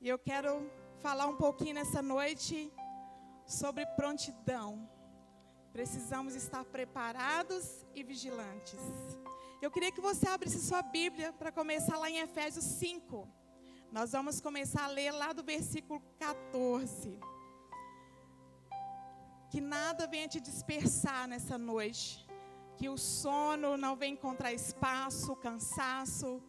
E eu quero falar um pouquinho nessa noite sobre prontidão. Precisamos estar preparados e vigilantes. Eu queria que você abrisse sua Bíblia para começar lá em Efésios 5. Nós vamos começar a ler lá do versículo 14. Que nada venha te dispersar nessa noite. Que o sono não venha encontrar espaço, cansaço.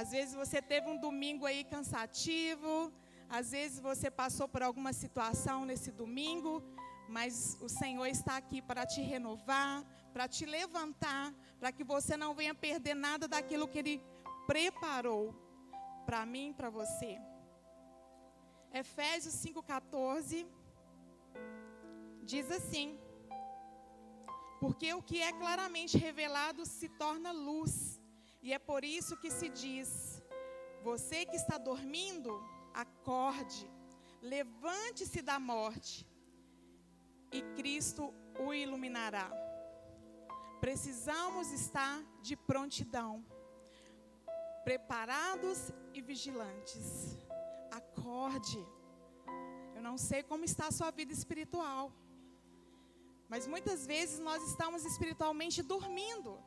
Às vezes você teve um domingo aí cansativo. Às vezes você passou por alguma situação nesse domingo. Mas o Senhor está aqui para te renovar, para te levantar, para que você não venha perder nada daquilo que Ele preparou para mim e para você. Efésios 5,14 diz assim: Porque o que é claramente revelado se torna luz, e é por isso que se diz: Você que está dormindo, acorde, levante-se da morte, e Cristo o iluminará. Precisamos estar de prontidão, preparados e vigilantes. Acorde. Eu não sei como está a sua vida espiritual, mas muitas vezes nós estamos espiritualmente dormindo.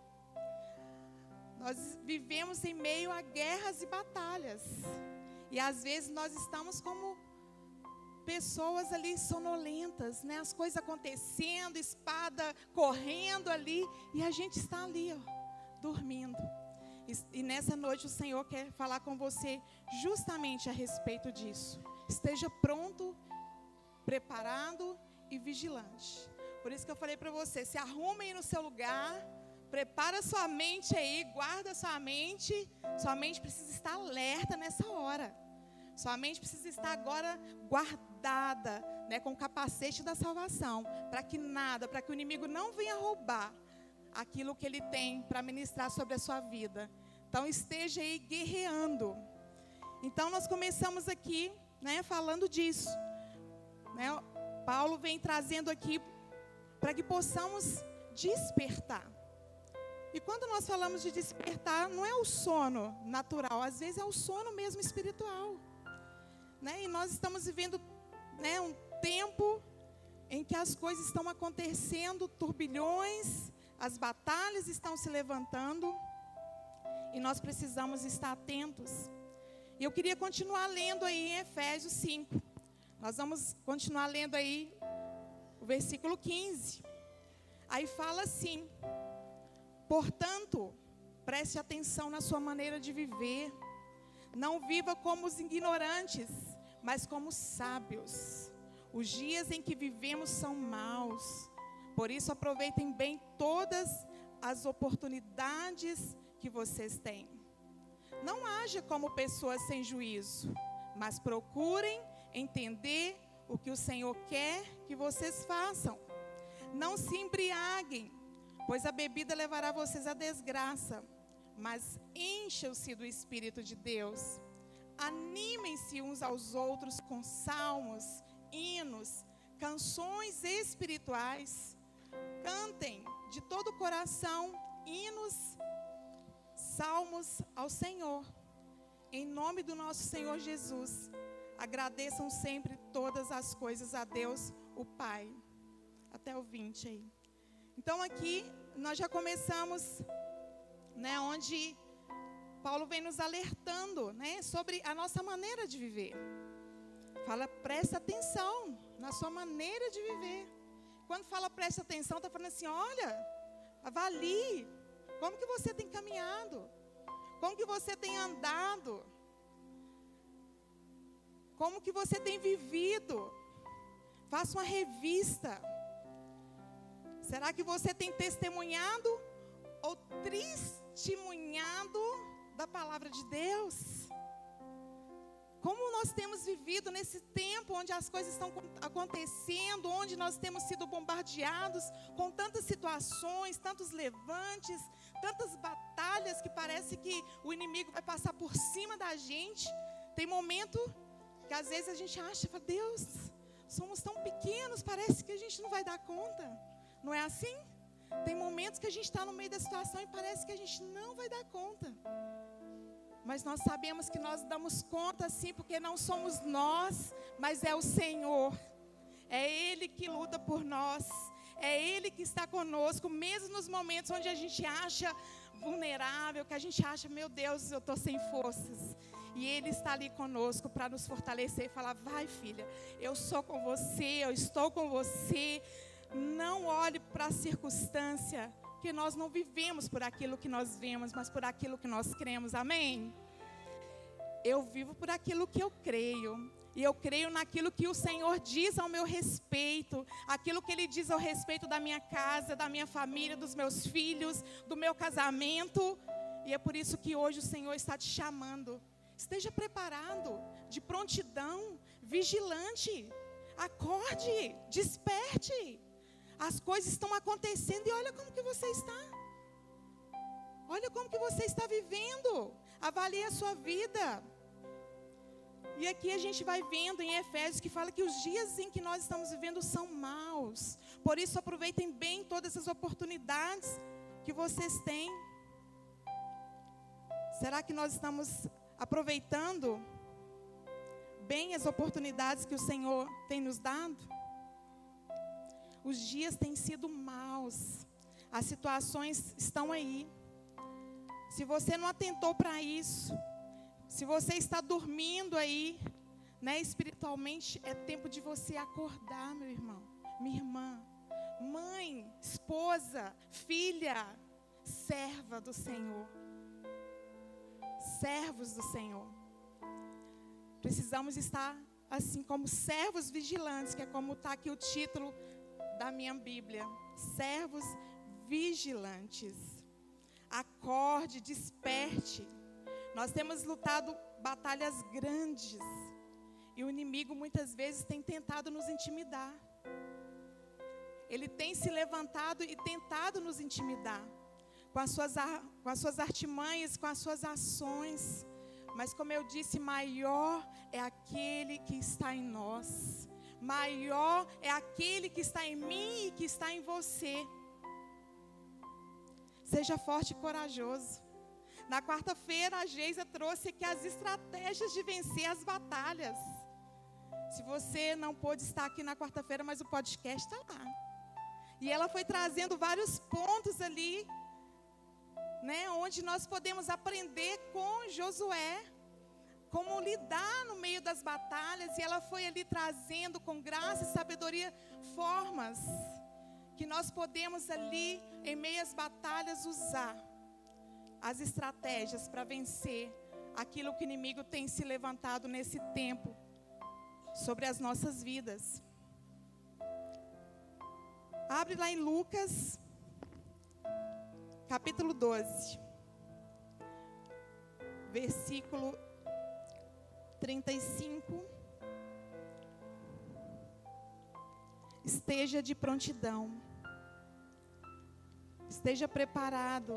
Nós vivemos em meio a guerras e batalhas. E às vezes nós estamos como pessoas ali sonolentas, né? As coisas acontecendo, espada correndo ali, e a gente está ali, ó, dormindo. E, e nessa noite o Senhor quer falar com você justamente a respeito disso. Esteja pronto, preparado e vigilante. Por isso que eu falei para você, se arrume aí no seu lugar, prepara sua mente aí, guarda sua mente. Sua mente precisa estar alerta nessa hora. Sua mente precisa estar agora guardada, né, com o capacete da salvação, para que nada, para que o inimigo não venha roubar aquilo que ele tem para ministrar sobre a sua vida. Então esteja aí guerreando. Então nós começamos aqui, né, falando disso. Né? Paulo vem trazendo aqui para que possamos despertar. E quando nós falamos de despertar, não é o sono natural, às vezes é o sono mesmo espiritual. Né? E nós estamos vivendo né, um tempo em que as coisas estão acontecendo, turbilhões, as batalhas estão se levantando, e nós precisamos estar atentos. E eu queria continuar lendo aí em Efésios 5. Nós vamos continuar lendo aí o versículo 15. Aí fala assim: Portanto, preste atenção na sua maneira de viver. Não viva como os ignorantes, mas como sábios. Os dias em que vivemos são maus. Por isso aproveitem bem todas as oportunidades que vocês têm. Não haja como pessoas sem juízo, mas procurem entender o que o Senhor quer que vocês façam. Não se embriaguem, pois a bebida levará vocês à desgraça, mas encham-se do Espírito de Deus Animem-se uns aos outros com salmos, hinos, canções espirituais. Cantem de todo o coração hinos, salmos ao Senhor. Em nome do nosso Senhor Jesus, agradeçam sempre todas as coisas a Deus, o Pai. Até o 20 aí. Então aqui nós já começamos, né, onde Paulo vem nos alertando, né, sobre a nossa maneira de viver. Fala, presta atenção na sua maneira de viver. Quando fala presta atenção, está falando assim, olha, avalie como que você tem caminhado, como que você tem andado, como que você tem vivido. Faça uma revista. Será que você tem testemunhado ou testemunhado da palavra de Deus. Como nós temos vivido nesse tempo onde as coisas estão acontecendo, onde nós temos sido bombardeados com tantas situações, tantos levantes, tantas batalhas que parece que o inimigo vai passar por cima da gente. Tem momento que às vezes a gente acha, Deus, somos tão pequenos, parece que a gente não vai dar conta. Não é assim? Tem momentos que a gente está no meio da situação e parece que a gente não vai dar conta. Mas nós sabemos que nós damos conta sim, porque não somos nós, mas é o Senhor. É Ele que luta por nós. É Ele que está conosco, mesmo nos momentos onde a gente acha vulnerável, que a gente acha, meu Deus, eu estou sem forças. E Ele está ali conosco para nos fortalecer e falar: vai, filha, eu sou com você, eu estou com você. Não olhe para a circunstância, que nós não vivemos por aquilo que nós vemos, mas por aquilo que nós cremos. Amém? Eu vivo por aquilo que eu creio. E eu creio naquilo que o Senhor diz ao meu respeito, aquilo que Ele diz ao respeito da minha casa, da minha família, dos meus filhos, do meu casamento. E é por isso que hoje o Senhor está te chamando. Esteja preparado, de prontidão, vigilante. Acorde, desperte. As coisas estão acontecendo e olha como que você está. Olha como que você está vivendo. Avalie a sua vida. E aqui a gente vai vendo em Efésios que fala que os dias em que nós estamos vivendo são maus. Por isso aproveitem bem todas as oportunidades que vocês têm. Será que nós estamos aproveitando bem as oportunidades que o Senhor tem nos dado? Os dias têm sido maus. As situações estão aí. Se você não atentou para isso, se você está dormindo aí, né, espiritualmente, é tempo de você acordar, meu irmão, minha irmã, mãe, esposa, filha, serva do Senhor. Servos do Senhor. Precisamos estar assim como servos vigilantes, que é como está aqui o título da minha Bíblia. Servos vigilantes. Acorde, desperte. Nós temos lutado batalhas grandes. E o inimigo muitas vezes tem tentado nos intimidar. Ele tem se levantado e tentado nos intimidar com as suas, com as suas artimanhas, com as suas ações. Mas como eu disse, maior é aquele que está em nós. Maior é aquele que está em mim e que está em você. Seja forte e corajoso. Na quarta-feira, a Geisa trouxe aqui as estratégias de vencer as batalhas. Se você não pôde estar aqui na quarta-feira, mas o podcast está lá. E ela foi trazendo vários pontos ali, né, onde nós podemos aprender com Josué como lidar no meio das batalhas. E ela foi ali trazendo com graça e sabedoria formas que nós podemos ali, em meio às batalhas, usar as estratégias para vencer aquilo que o inimigo tem se levantado nesse tempo sobre as nossas vidas. Abre lá em Lucas, capítulo 12, versículo 35. Esteja de prontidão, esteja preparado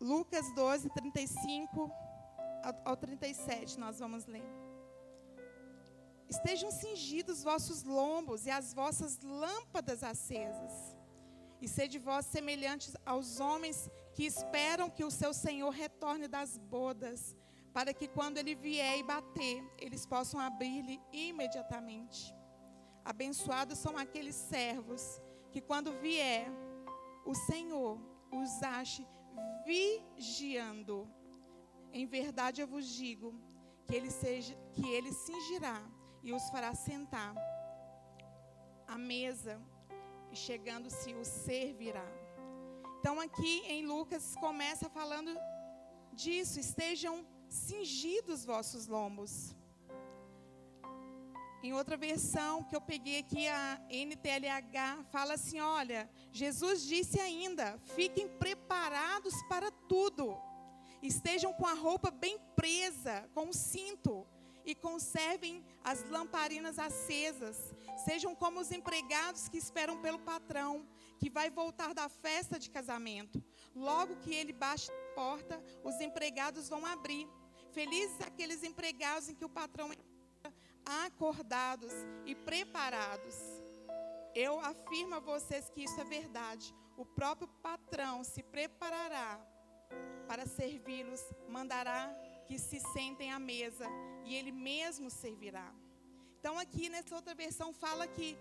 Lucas 12, 35 ao 37, nós vamos ler. Estejam cingidos vossos lombos e as vossas lâmpadas acesas. E sede vós semelhantes aos homens que esperam que o seu Senhor retorne das bodas, para que quando ele vier e bater, eles possam abrir-lhe imediatamente. Abençoados são aqueles servos que quando vier o Senhor os ache vigiando. Em verdade eu vos digo que ele seja que ele cingirá e os fará sentar à mesa e chegando-se o servirá. Então aqui em Lucas começa falando disso, estejam cingidos vossos lombos. Em outra versão que eu peguei aqui, a NTLH, fala assim: olha, Jesus disse ainda: fiquem preparados para tudo, estejam com a roupa bem presa, com o cinto, e conservem as lamparinas acesas. Sejam como os empregados que esperam pelo patrão, que vai voltar da festa de casamento. Logo que ele baixe a porta, os empregados vão abrir. Felizes aqueles empregados em que o patrão acordados e preparados. Eu afirmo a vocês que isso é verdade. o próprio patrão se preparará para servi-los, mandará que se sentem à mesa e ele mesmo servirá. Então, aqui nessa outra versão, fala que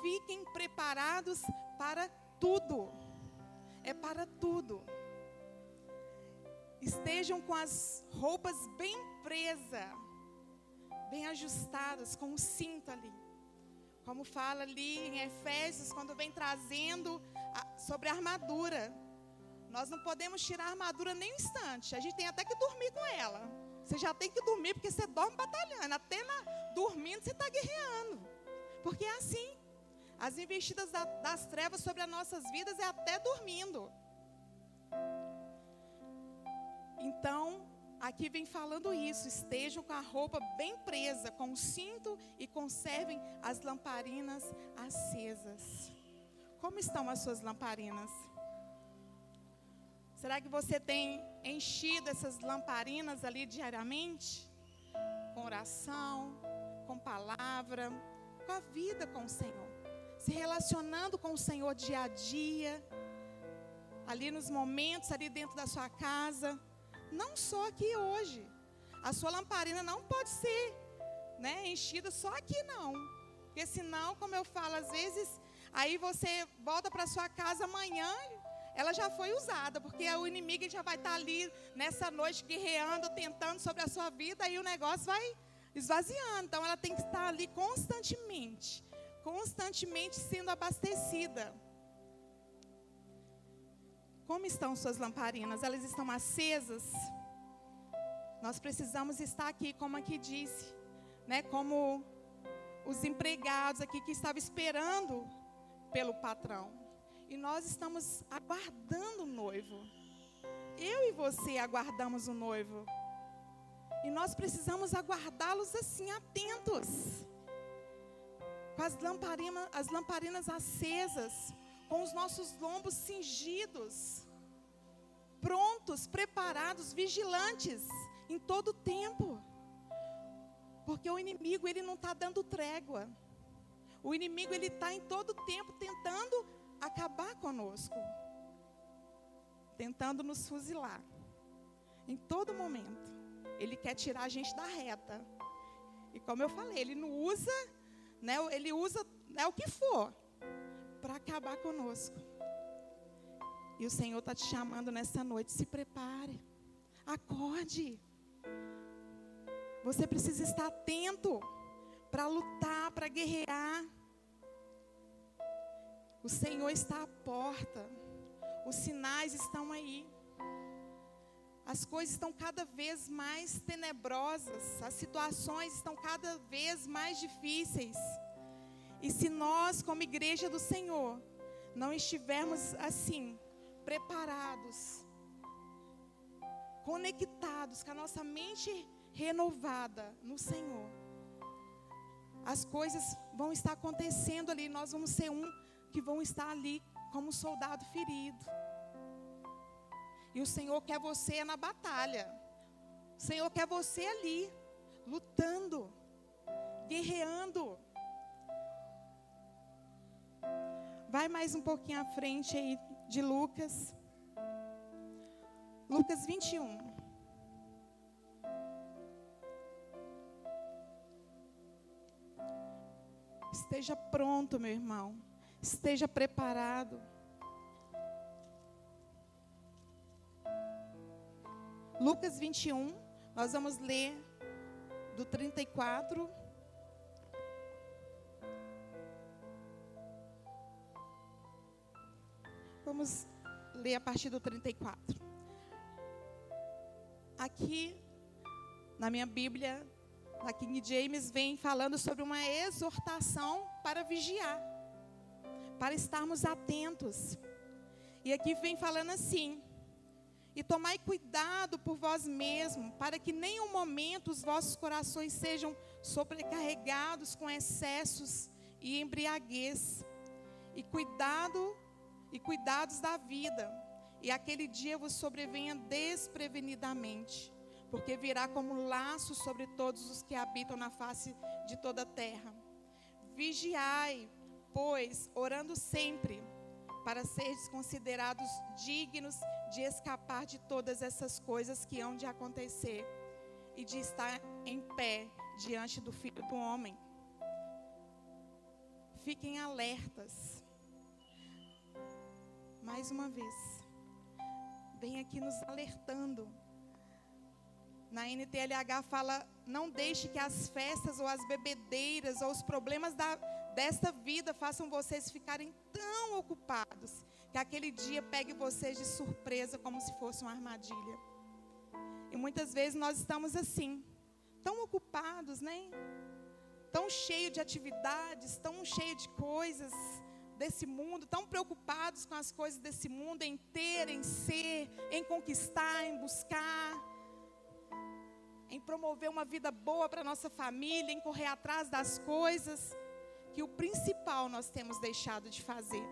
fiquem preparados para tudo. É para tudo. Estejam com as roupas bem presas, bem ajustadas, com o cinto ali. Como fala ali em Efésios, quando vem trazendo a, sobre a armadura. Nós não podemos tirar a armadura nem um instante. A gente tem até que dormir com ela. Você já tem que dormir, porque você dorme batalhando. Até na, dormindo você está guerreando. Porque é assim. As investidas da, das trevas sobre as nossas vidas é até dormindo. Então, aqui vem falando isso: estejam com a roupa bem presa, com o cinto e conservem as lamparinas acesas. Como estão as suas lamparinas? Será que você tem enchido essas lamparinas ali diariamente? Com oração, com palavra, com a vida com o Senhor. Se relacionando com o Senhor dia a dia, ali nos momentos, ali dentro da sua casa. Não só aqui hoje. A sua lamparina não pode ser né, enchida só aqui, não. Porque senão, como eu falo às vezes, aí você volta para sua casa amanhã ela já foi usada, porque o inimigo já vai estar ali nessa noite guerreando, tentando sobre a sua vida, e o negócio vai esvaziando. Então ela tem que estar ali constantemente, constantemente sendo abastecida. Como estão suas lamparinas? Elas estão acesas? Nós precisamos estar aqui, como aqui disse, né? Como os empregados aqui que estavam esperando pelo patrão. E nós estamos aguardando o noivo. Eu e você aguardamos o noivo. E nós precisamos aguardá-los assim, atentos. Com as lamparinas, as lamparinas acesas, com os nossos lombos cingidos, prontos, preparados, vigilantes em todo o tempo. Porque o inimigo, ele não está dando trégua. O inimigo, ele está em todo o tempo tentando acabar conosco, tentando nos fuzilar. Em todo momento, ele quer tirar a gente da reta. E como eu falei, ele não usa, né, ele usa né, o que for para acabar conosco. E o Senhor está te chamando nessa noite, se prepare, acorde. Você precisa estar atento para lutar, para guerrear. O Senhor está à porta. Os sinais estão aí. As coisas estão cada vez mais tenebrosas, as situações estão cada vez mais difíceis. E se nós, como igreja do Senhor, não estivermos assim, preparados, conectados, com a nossa mente renovada no Senhor, as coisas vão estar acontecendo ali, nós vamos ser um que vão estar ali como soldado ferido. E o Senhor quer você na batalha. O Senhor quer você ali, lutando, guerreando. Vai mais um pouquinho à frente aí de Lucas. Lucas 21. Esteja pronto, meu irmão. Esteja preparado. Lucas 21, nós vamos ler do 34. Vamos ler a partir do 34. Aqui, na minha Bíblia, na King James, vem falando sobre uma exortação para vigiar para estarmos atentos. E aqui vem falando assim: e tomai cuidado por vós mesmos, para que nenhum momento os vossos corações sejam sobrecarregados com excessos e embriaguez. E cuidado e cuidados da vida, e aquele dia vos sobrevenha desprevenidamente, porque virá como laço sobre todos os que habitam na face de toda a terra. Vigiai, pois, orando sempre, para seres considerados dignos de escapar de todas essas coisas que hão de acontecer e de estar em pé diante do Filho do Homem. Fiquem alertas. Mais uma vez, vem aqui nos alertando. Na NTLH fala: não deixe que as festas ou as bebedeiras ou os problemas da, desta vida façam vocês ficarem tão ocupados que aquele dia pegue vocês de surpresa como se fosse uma armadilha. E muitas vezes nós estamos assim, tão ocupados, né? Tão cheio de atividades, tão cheio de coisas desse mundo, tão preocupados com as coisas desse mundo, em ter, em ser, em conquistar, em buscar, em promover uma vida boa para nossa família, em correr atrás das coisas que o principal nós temos deixado de fazer.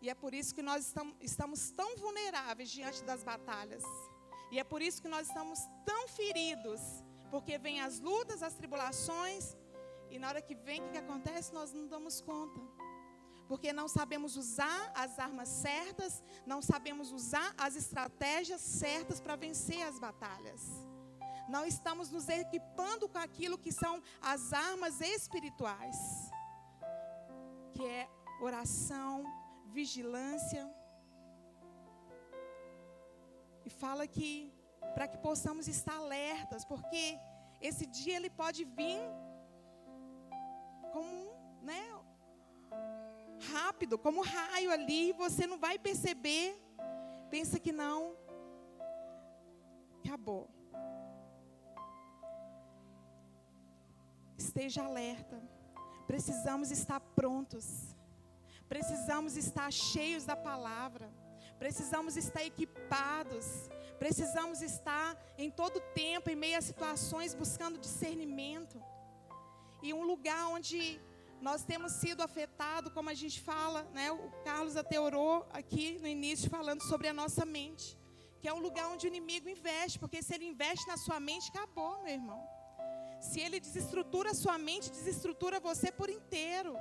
E é por isso que nós estamos tão vulneráveis diante das batalhas. E é por isso que nós estamos tão feridos. Porque vem as lutas, as tribulações. E na hora que vem, o que, acontece? Nós não damos conta. Porque não sabemos usar as armas certas, não sabemos usar as estratégias certas para vencer as batalhas. Não estamos nos equipando com aquilo que são as armas espirituais, que é oração, vigilância. E fala que para que possamos estar alertas, porque esse dia ele pode vir como, né, rápido, como raio ali, você não vai perceber. Pensa que não. Acabou. Esteja alerta. Precisamos estar prontos. Precisamos estar cheios da palavra. Precisamos estar equipados. Precisamos estar em todo tempo, em meio a situações, buscando discernimento. E um lugar onde nós temos sido afetados, como a gente fala, né? O Carlos até orou aqui no início falando sobre a nossa mente, que é um lugar onde o inimigo investe, porque se ele investe na sua mente, acabou, meu irmão. Se ele desestrutura a sua mente, desestrutura você por inteiro.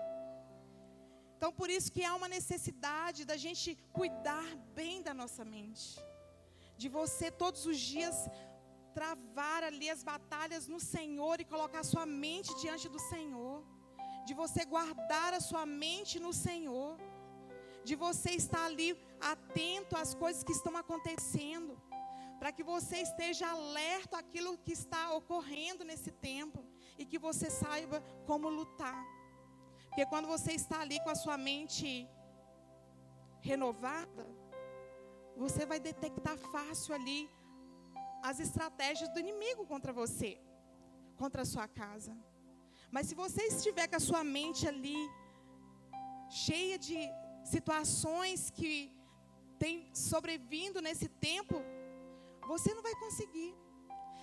Então, por isso que há uma necessidade da gente cuidar bem da nossa mente. De você todos os dias travar ali as batalhas no Senhor e colocar a sua mente diante do Senhor. De você guardar a sua mente no Senhor. De você estar ali atento às coisas que estão acontecendo para que você esteja alerta àquilo que está ocorrendo nesse tempo e que você saiba como lutar. Porque quando você está ali com a sua mente renovada, você vai detectar fácil ali as estratégias do inimigo contra você, contra a sua casa. Mas se você estiver com a sua mente ali cheia de situações que têm sobrevindo nesse tempo, você não vai conseguir.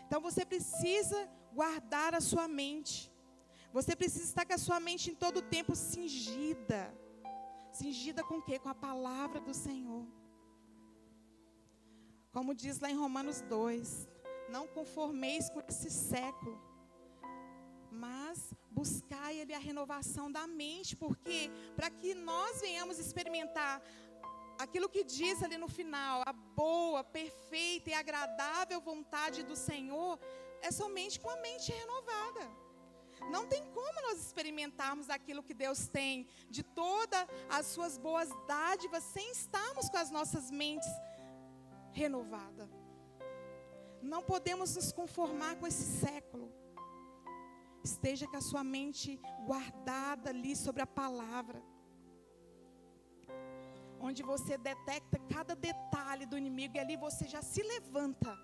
Então você precisa guardar a sua mente. Você precisa estar com a sua mente em todo o tempo cingida. Cingida com o quê? Com a palavra do Senhor. Como diz lá em Romanos 2: Não conformeis com esse século, mas buscai ele a renovação da mente, porque para que nós venhamos experimentar aquilo que diz ali no final, a boa, perfeita e agradável vontade do Senhor, é somente com a mente renovada. Não tem como nós experimentarmos aquilo que Deus tem, de todas as suas boas dádivas, sem estarmos com as nossas mentes renovadas. Não podemos nos conformar com esse século. Esteja com a sua mente guardada ali sobre a palavra onde você detecta cada detalhe do inimigo e ali você já se levanta,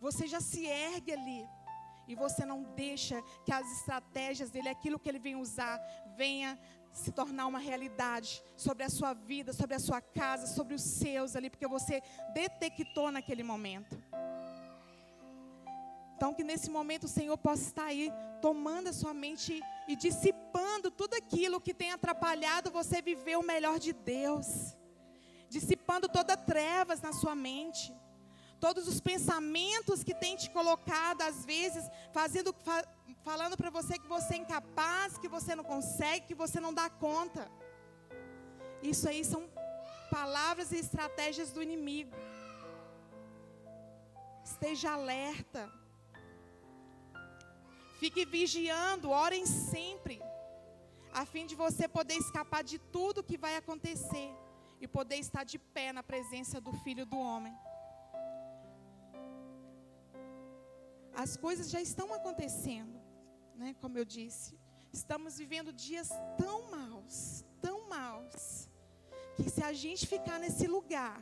você já se ergue ali. E você não deixa que as estratégias dele, aquilo que ele vem usar, venha se tornar uma realidade sobre a sua vida, sobre a sua casa, sobre os seus ali, porque você detectou naquele momento. Então, que nesse momento o Senhor possa estar aí tomando a sua mente e dissipando tudo aquilo que tem atrapalhado você viver o melhor de Deus dissipando toda trevas na sua mente. Todos os pensamentos que tem te colocado, às vezes, fazendo, fa, falando para você que você é incapaz, que você não consegue, que você não dá conta. Isso aí são palavras e estratégias do inimigo. Esteja alerta. Fique vigiando, orem sempre, a fim de você poder escapar de tudo que vai acontecer e poder estar de pé na presença do Filho do Homem. As coisas já estão acontecendo, né? Como eu disse, estamos vivendo dias tão maus, tão maus, que se a gente ficar nesse lugar,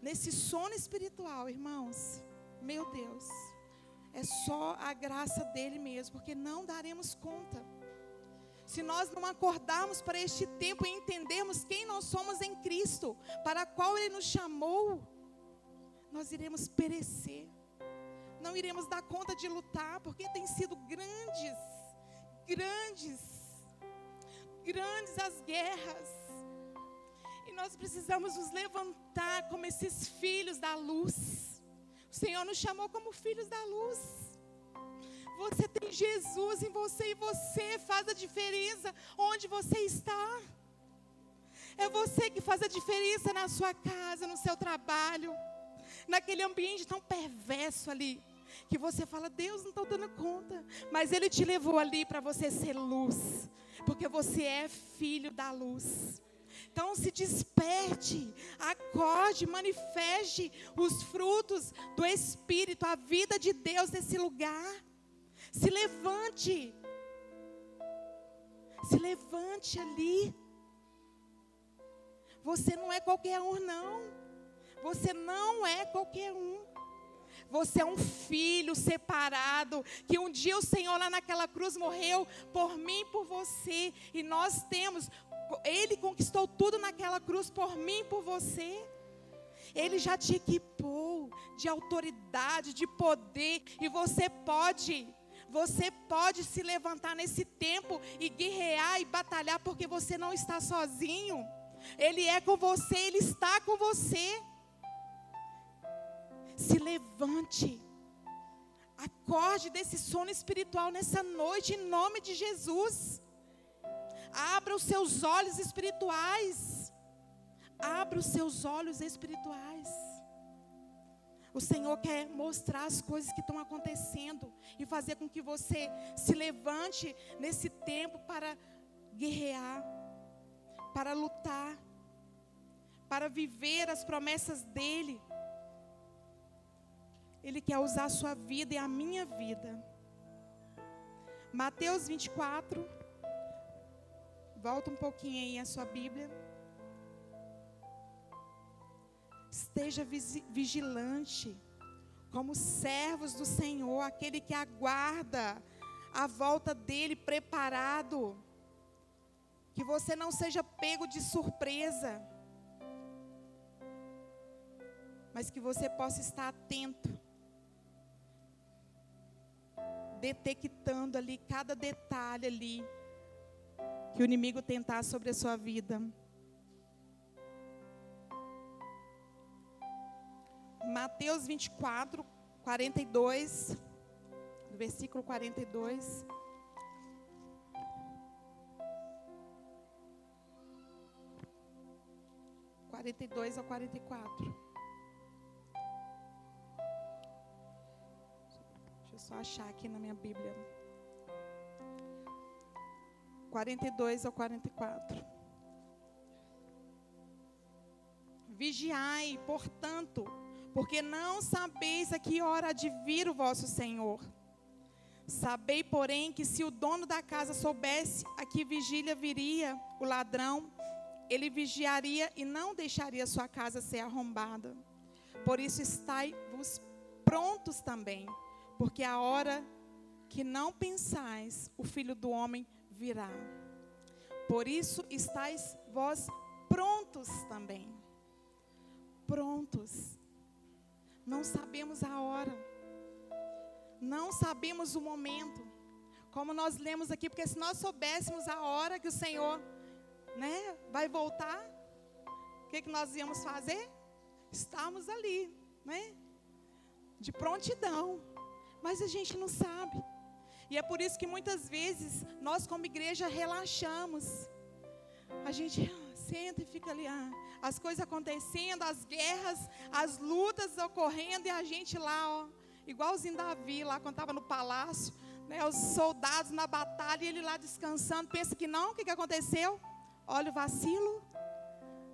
nesse sono espiritual, irmãos, meu Deus, é só a graça dele mesmo, porque não daremos conta. Se nós não acordarmos para este tempo e entendermos quem nós somos em Cristo, para qual Ele nos chamou, nós iremos perecer. Não iremos dar conta de lutar, porque tem sido grandes, grandes, grandes as guerras. E nós precisamos nos levantar como esses filhos da luz o Senhor nos chamou como filhos da luz. Você tem Jesus em você e você faz a diferença onde você está. É você que faz a diferença na sua casa, no seu trabalho, naquele ambiente tão perverso ali, que você fala, Deus não estou dando conta, mas Ele te levou ali para você ser luz, porque você é filho da luz. Então se desperte, acorde, manifeste os frutos do Espírito, a vida de Deus nesse lugar. Se levante. Se levante ali. Você não é qualquer um, não. Você não é qualquer um. Você é um filho separado, que um dia o Senhor lá naquela cruz morreu por mim e por você. E nós temos ele conquistou tudo naquela cruz por mim e por você. Ele já te equipou de autoridade, de poder, e você pode, você pode se levantar nesse tempo e guerrear e batalhar, porque você não está sozinho. Ele é com você, ele está com você. Se levante, acorde desse sono espiritual nessa noite, em nome de Jesus. Abra os seus olhos espirituais. Abra os seus olhos espirituais. O Senhor quer mostrar as coisas que estão acontecendo e fazer com que você se levante nesse tempo para guerrear, para lutar, para viver as promessas dEle. Ele quer usar a sua vida e a minha vida. Mateus 24, Volta um pouquinho aí a sua Bíblia. Esteja vigilante, como servos do Senhor, aquele que aguarda a volta dele preparado. Que você não seja pego de surpresa, mas que você possa estar atento, detectando ali cada detalhe ali que o inimigo tentar sobre a sua vida. Mateus 24, 42, versículo 42. Quarenta e dois ao quarenta e quatro. Deixa eu só achar aqui na minha Bíblia. 42 ao 44. Vigiai, portanto, porque não sabeis a que hora há de vir o vosso Senhor. Sabei, porém, que se o dono da casa soubesse a que vigília viria o ladrão, ele vigiaria e não deixaria sua casa ser arrombada. Por isso estai-vos prontos também, porque a hora que não pensais, o filho do homem virá. Por isso estáis vós prontos também. Prontos. Não sabemos a hora. Não sabemos o momento. Como nós lemos aqui, porque se nós soubéssemos a hora que o Senhor, né, vai voltar, o que, que nós íamos fazer? Estamos ali, né? De prontidão. Mas a gente não sabe. E é por isso que muitas vezes nós, como igreja, relaxamos. A gente ah, senta e fica ali. Ah. As coisas acontecendo, as guerras, as lutas ocorrendo e a gente lá, ó, igualzinho Davi lá quando estava no palácio, né, os soldados na batalha e ele lá descansando, pensa que não, o que, que aconteceu? Olha o vacilo,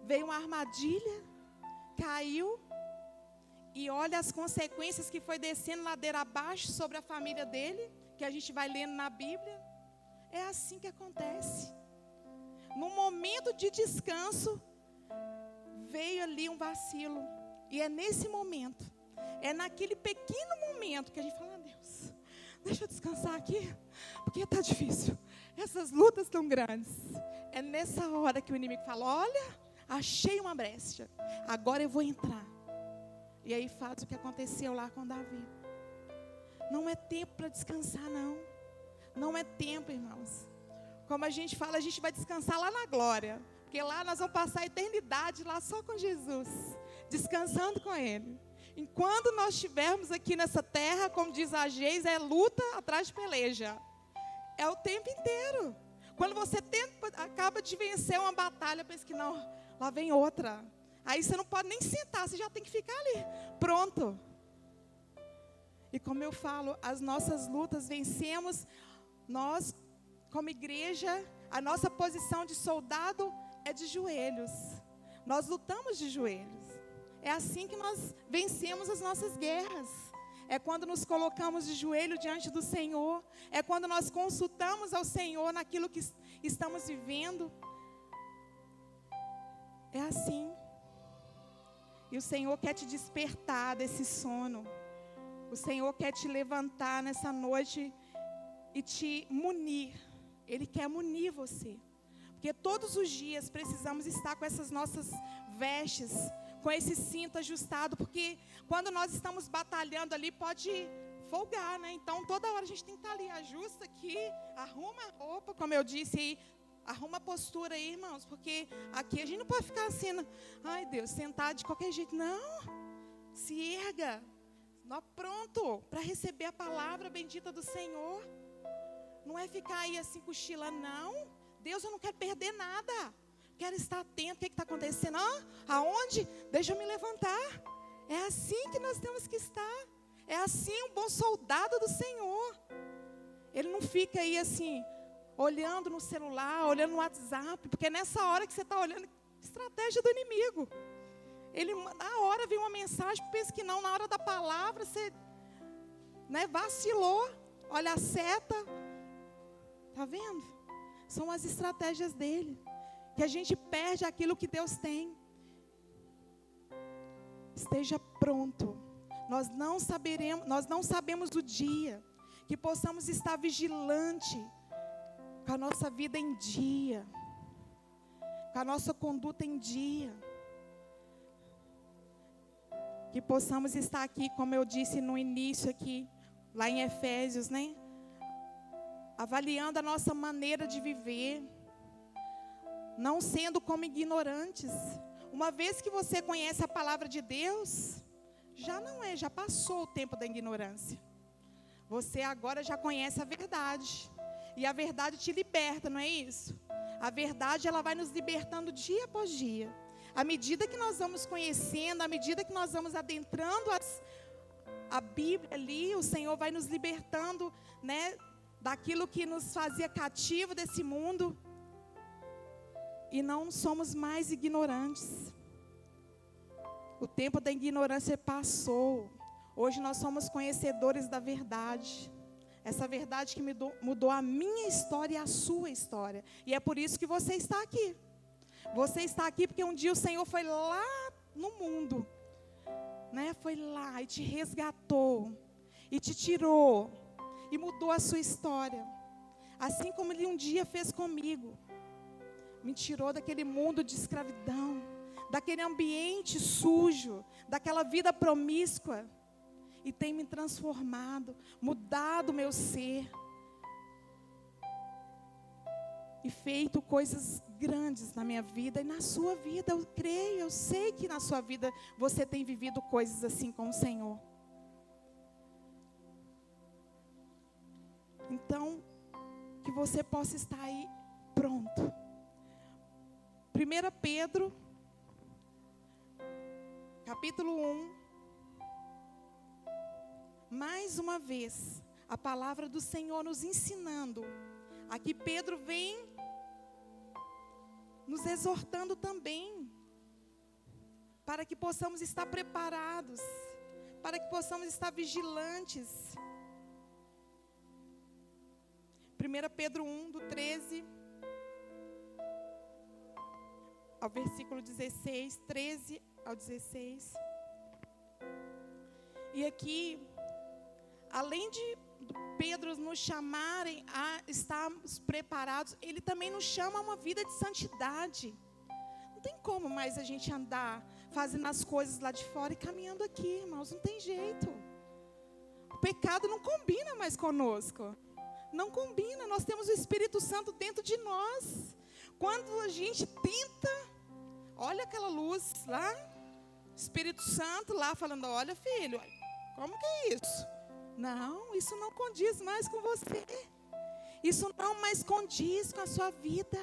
veio uma armadilha, caiu e olha as consequências que foi descendo ladeira abaixo sobre a família dele, que a gente vai lendo na Bíblia. É assim que acontece. No momento de descanso, veio ali um vacilo. E é nesse momento, é naquele pequeno momento que a gente fala: ah, Deus, deixa eu descansar aqui, porque está difícil. Essas lutas tão grandes. É nessa hora que o inimigo fala: Olha, achei uma brecha, agora eu vou entrar. E aí faz o que aconteceu lá com Davi. Não é tempo para descansar, não. Não é tempo, irmãos. Como a gente fala, a gente vai descansar lá na glória. Porque lá nós vamos passar a eternidade lá só com Jesus, descansando com Ele. Enquanto nós estivermos aqui nessa terra, como diz a Geis, é luta atrás de peleja. É o tempo inteiro. Quando você tenta, acaba de vencer uma batalha, pensa que não, lá vem outra. Aí você não pode nem sentar, você já tem que ficar ali, pronto. E como eu falo, as nossas lutas vencemos, nós, como igreja, a nossa posição de soldado é de joelhos. Nós lutamos de joelhos. É assim que nós vencemos as nossas guerras. É quando nos colocamos de joelho diante do Senhor. É quando nós consultamos ao Senhor naquilo que estamos vivendo. É assim. E o Senhor quer te despertar desse sono. O Senhor quer te levantar nessa noite e te munir. Ele quer munir você. Porque todos os dias precisamos estar com essas nossas vestes, com esse cinto ajustado, porque quando nós estamos batalhando ali, pode folgar, né? Então toda hora a gente tem que estar ali, ajusta aqui, arruma a roupa, como eu disse aí, arruma a postura aí, irmãos, porque aqui a gente não pode ficar assim, ai Deus, sentado de qualquer jeito, não. Se erga, nó pronto para receber a palavra bendita do Senhor. Não é ficar aí assim cochilando, não. Deus, eu não quero perder nada. Quero estar atento. O que está acontecendo? Ah, aonde? Deixa eu me levantar. É assim que nós temos que estar. É assim um bom soldado do Senhor. Ele não fica aí assim, olhando no celular, olhando no WhatsApp, porque nessa hora que você está olhando, estratégia do inimigo. Ele, na hora vem uma mensagem, pensa que não, na hora da palavra você né, vacilou, olha a seta. Está vendo? São as estratégias dele. Que a gente perde aquilo que Deus tem. Esteja pronto. Nós não saberemos, nós não sabemos o dia que possamos estar vigilante com a nossa vida em dia, com a nossa conduta em dia. Que possamos estar aqui, como eu disse no início aqui, lá em Efésios, né? Avaliando a nossa maneira de viver, não sendo como ignorantes. Uma vez que você conhece a palavra de Deus, já não é, já passou o tempo da ignorância. Você agora já conhece a verdade. E a verdade te liberta, não é isso? A verdade ela vai nos libertando dia após dia. À medida que nós vamos conhecendo, à medida que nós vamos adentrando as, a Bíblia ali, o Senhor vai nos libertando, né, daquilo que nos fazia cativo desse mundo e não somos mais ignorantes. O tempo da ignorância passou. Hoje nós somos conhecedores da verdade. Essa verdade que mudou, mudou a minha história e a sua história. E é por isso que você está aqui. Você está aqui porque um dia o Senhor foi lá no mundo, né? Foi lá e te resgatou e te tirou e mudou a sua história. Assim como ele um dia fez comigo. Me tirou daquele mundo de escravidão, daquele ambiente sujo, daquela vida promíscua e tem me transformado, mudado meu ser e feito coisas grandes na minha vida e na sua vida. Eu creio, eu sei que na sua vida você tem vivido coisas assim com o Senhor. Então, que você possa estar aí pronto. 1 Pedro, capítulo 1. Mais uma vez, a palavra do Senhor nos ensinando. Aqui Pedro vem nos exortando também, para que possamos estar preparados, para que possamos estar vigilantes. 1 Pedro 1, do 13 ao versículo 16, 13 ao 16. E aqui, além de Pedro nos chamarem a estarmos preparados, ele também nos chama a uma vida de santidade. Não tem como mais a gente andar fazendo as coisas lá de fora e caminhando aqui, irmãos, não tem jeito. O pecado não combina mais conosco. Não combina, nós temos o Espírito Santo dentro de nós. Quando a gente tenta, olha aquela luz lá, Espírito Santo lá falando: Olha, filho, como que é isso? Não, isso não condiz mais com você. Isso não mais condiz com a sua vida.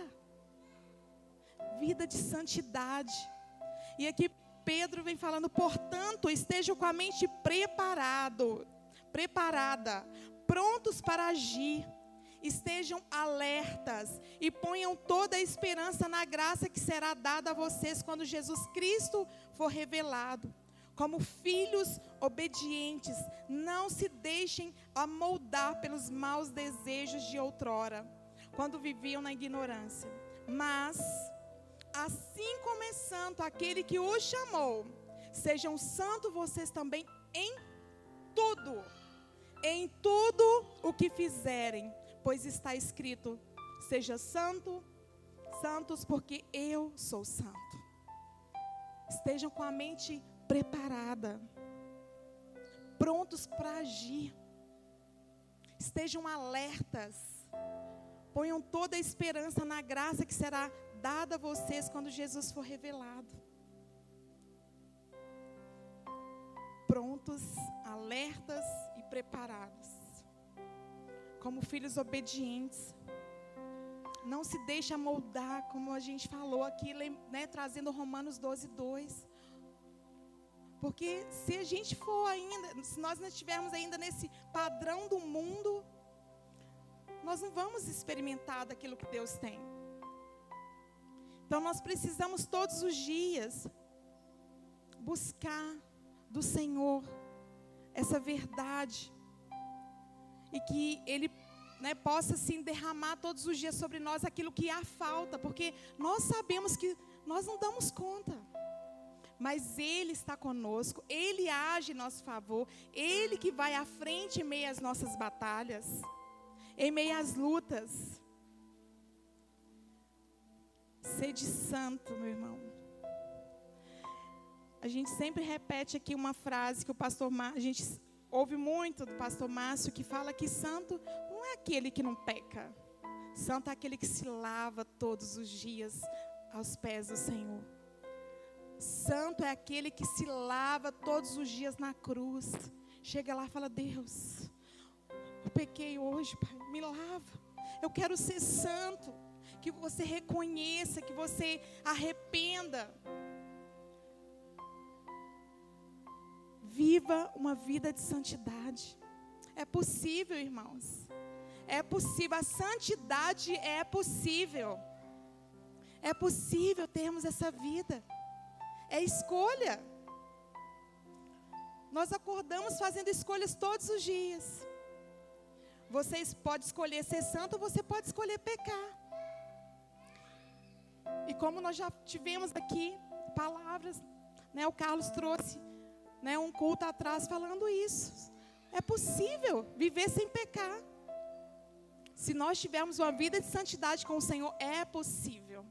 Vida de santidade. E aqui Pedro vem falando, portanto, esteja com a mente preparado, preparada, prontos para agir. Estejam alertas e ponham toda a esperança na graça que será dada a vocês quando Jesus Cristo for revelado. Como filhos obedientes, não se deixem amoldar pelos maus desejos de outrora, quando viviam na ignorância. Mas, assim como é santo aquele que os chamou, sejam santos vocês também em tudo em tudo o que fizerem, pois está escrito: seja santo, santos, porque eu sou santo. Estejam com a mente preparada, prontos para agir. Estejam alertas. Ponham toda a esperança na graça que será dada a vocês quando Jesus for revelado. Prontos, alertas preparados. Como filhos obedientes. Não se deixa moldar, como a gente falou aqui, né, trazendo Romanos 12, 2. Porque se a gente for ainda, se nós não estivermos ainda nesse padrão do mundo, nós não vamos experimentar daquilo que Deus tem. Então nós precisamos todos os dias buscar do Senhor essa verdade. E que Ele né, possa sim derramar todos os dias sobre nós aquilo que há falta, porque nós sabemos que nós não damos conta. Mas Ele está conosco, Ele age em nosso favor, Ele que vai à frente em meio às nossas batalhas, em meio às lutas. Sede santo, meu irmão. A gente sempre repete aqui uma frase que o pastor Mar... a gente ouve muito do pastor Márcio que fala que santo não é aquele que não peca. Santo é aquele que se lava todos os dias aos pés do Senhor. Santo é aquele que se lava todos os dias na cruz. Chega lá e fala: Deus, eu pequei hoje, Pai, me lava. Eu quero ser santo. Que você reconheça, que você arrependa. Viva uma vida de santidade. É possível, irmãos. É possível. A santidade é possível. É possível termos essa vida. É escolha. Nós acordamos fazendo escolhas todos os dias. Você pode escolher ser santo, você pode escolher pecar. E como nós já tivemos aqui palavras, né, o Carlos trouxe né, um culto atrás falando isso. É possível viver sem pecar. Se nós tivermos uma vida de santidade com o Senhor, é possível.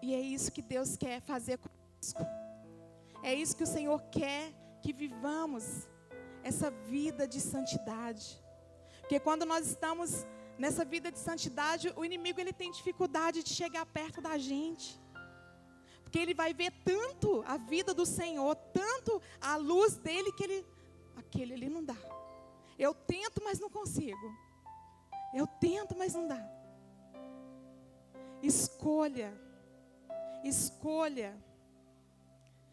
E é isso que Deus quer fazer conosco. É isso que o Senhor quer que vivamos essa vida de santidade. Porque quando nós estamos nessa vida de santidade, o inimigo ele tem dificuldade de chegar perto da gente. Porque ele vai ver tanto a vida do Senhor, tanto a luz dele, que ele, aquele ali não dá. Eu tento, mas não consigo. Eu tento, mas não dá. Escolha. escolha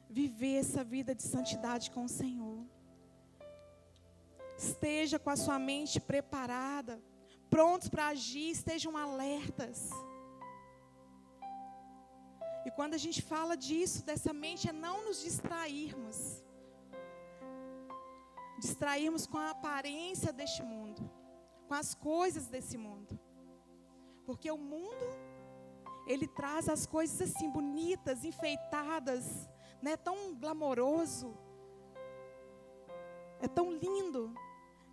viver essa vida de santidade com o Senhor. Esteja com a sua mente preparada, prontos para agir, estejam alertas. E quando a gente fala disso, dessa mente, é não nos distrairmos. Distrairmos com a aparência deste mundo, com as coisas desse mundo. Porque o mundo, ele traz as coisas assim, bonitas, enfeitadas, né, tão glamouroso, é tão lindo.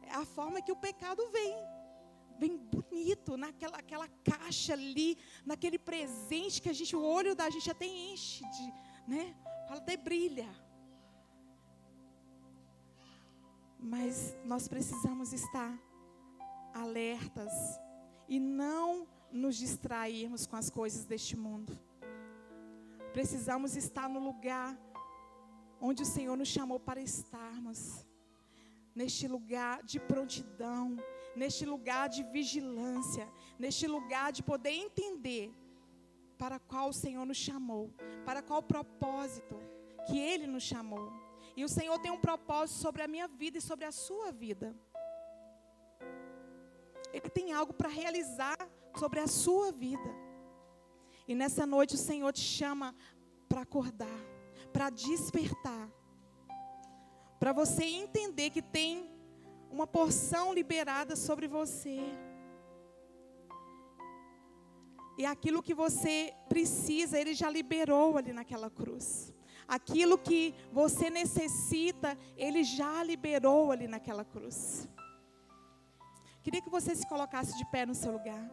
É a forma que o pecado vem. Vem bonito, naquela aquela caixa ali, naquele presente que a gente, o olho da gente até enche de, né? Fala, até brilha. Mas nós precisamos estar alertas e não nos distrairmos com as coisas deste mundo. Precisamos estar no lugar onde o Senhor nos chamou para estarmos. Neste lugar de prontidão, neste lugar de vigilância, neste lugar de poder entender para qual o Senhor nos chamou, para qual propósito que Ele nos chamou. E o Senhor tem um propósito sobre a minha vida e sobre a sua vida. Ele tem algo para realizar sobre a sua vida. E nessa noite o Senhor te chama para acordar, para despertar, para você entender que tem uma porção liberada sobre você. E aquilo que você precisa, Ele já liberou ali naquela cruz. Aquilo que você necessita, Ele já liberou ali naquela cruz. Queria que você se colocasse de pé no seu lugar.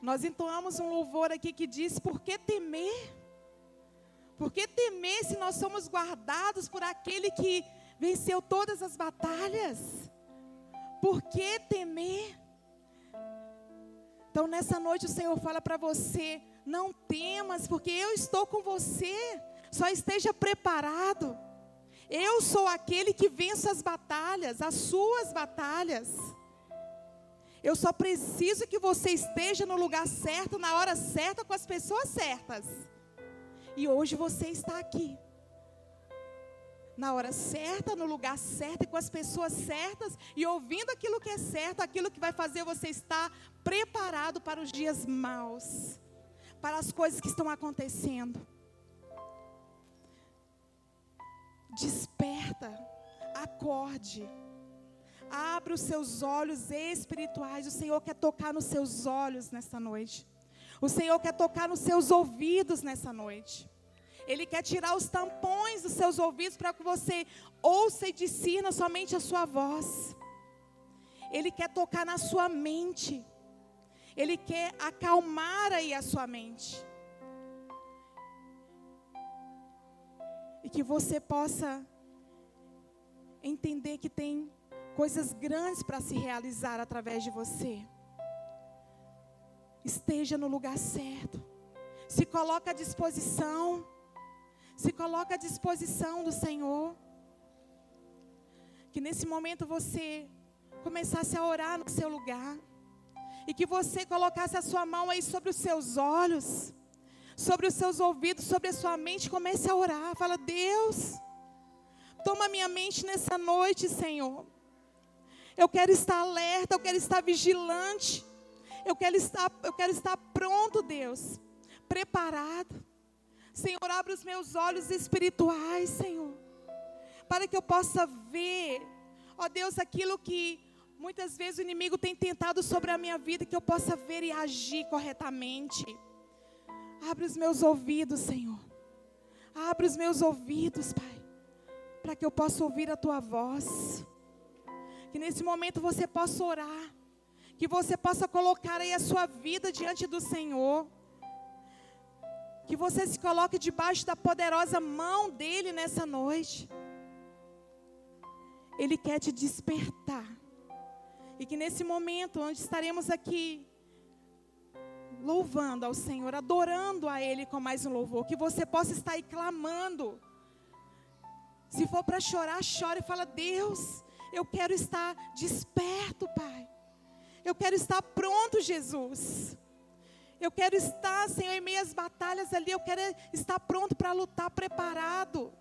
Nós entoamos um louvor aqui que diz: por que temer? Por que temer se nós somos guardados por aquele que venceu todas as batalhas? Por que temer? Então, nessa noite, o Senhor fala para você: não temas, porque eu estou com você. Só esteja preparado. Eu sou aquele que vence as batalhas, as suas batalhas. Eu só preciso que você esteja no lugar certo, na hora certa, com as pessoas certas. E hoje você está aqui. Na hora certa, no lugar certo e com as pessoas certas e ouvindo aquilo que é certo, aquilo que vai fazer você estar preparado para os dias maus, para as coisas que estão acontecendo. Desperta, acorde. Abra os seus olhos espirituais. O Senhor quer tocar nos seus olhos nessa noite. O Senhor quer tocar nos seus ouvidos nessa noite. Ele quer tirar os tampões dos seus ouvidos para que você ouça e discina somente a sua voz. Ele quer tocar na sua mente. Ele quer acalmar aí a sua mente. E que você possa entender que tem coisas grandes para se realizar através de você. Esteja no lugar certo. Se coloca à disposição. Se coloca à disposição do Senhor. Que nesse momento você começasse a orar no seu lugar. E que você colocasse a sua mão aí sobre os seus olhos, sobre os seus ouvidos, sobre a sua mente. Comece a orar. Fala, Deus, toma minha mente nessa noite, Senhor. Eu quero estar alerta, eu quero estar vigilante. Eu quero estar, eu quero estar pronto, Deus, preparado. Senhor, abre os meus olhos espirituais, Senhor, para que eu possa ver, ó Deus, aquilo que muitas vezes o inimigo tem tentado sobre a minha vida, que eu possa ver e agir corretamente. Abre os meus ouvidos, Senhor. Abre os meus ouvidos, Pai, para que eu possa ouvir a tua voz. Que nesse momento você possa orar. Que você possa colocar aí a sua vida diante do Senhor. Que você se coloque debaixo da poderosa mão dEle nessa noite. Ele quer te despertar. E que nesse momento, onde estaremos aqui, louvando ao Senhor, adorando a Ele com mais um louvor, que você possa estar aí clamando. Se for para chorar, chore e fala: Deus, eu quero estar desperto, Pai. Eu quero estar pronto, Jesus. Eu quero estar, Senhor, em meias batalhas ali. Eu quero estar pronto para lutar, preparado.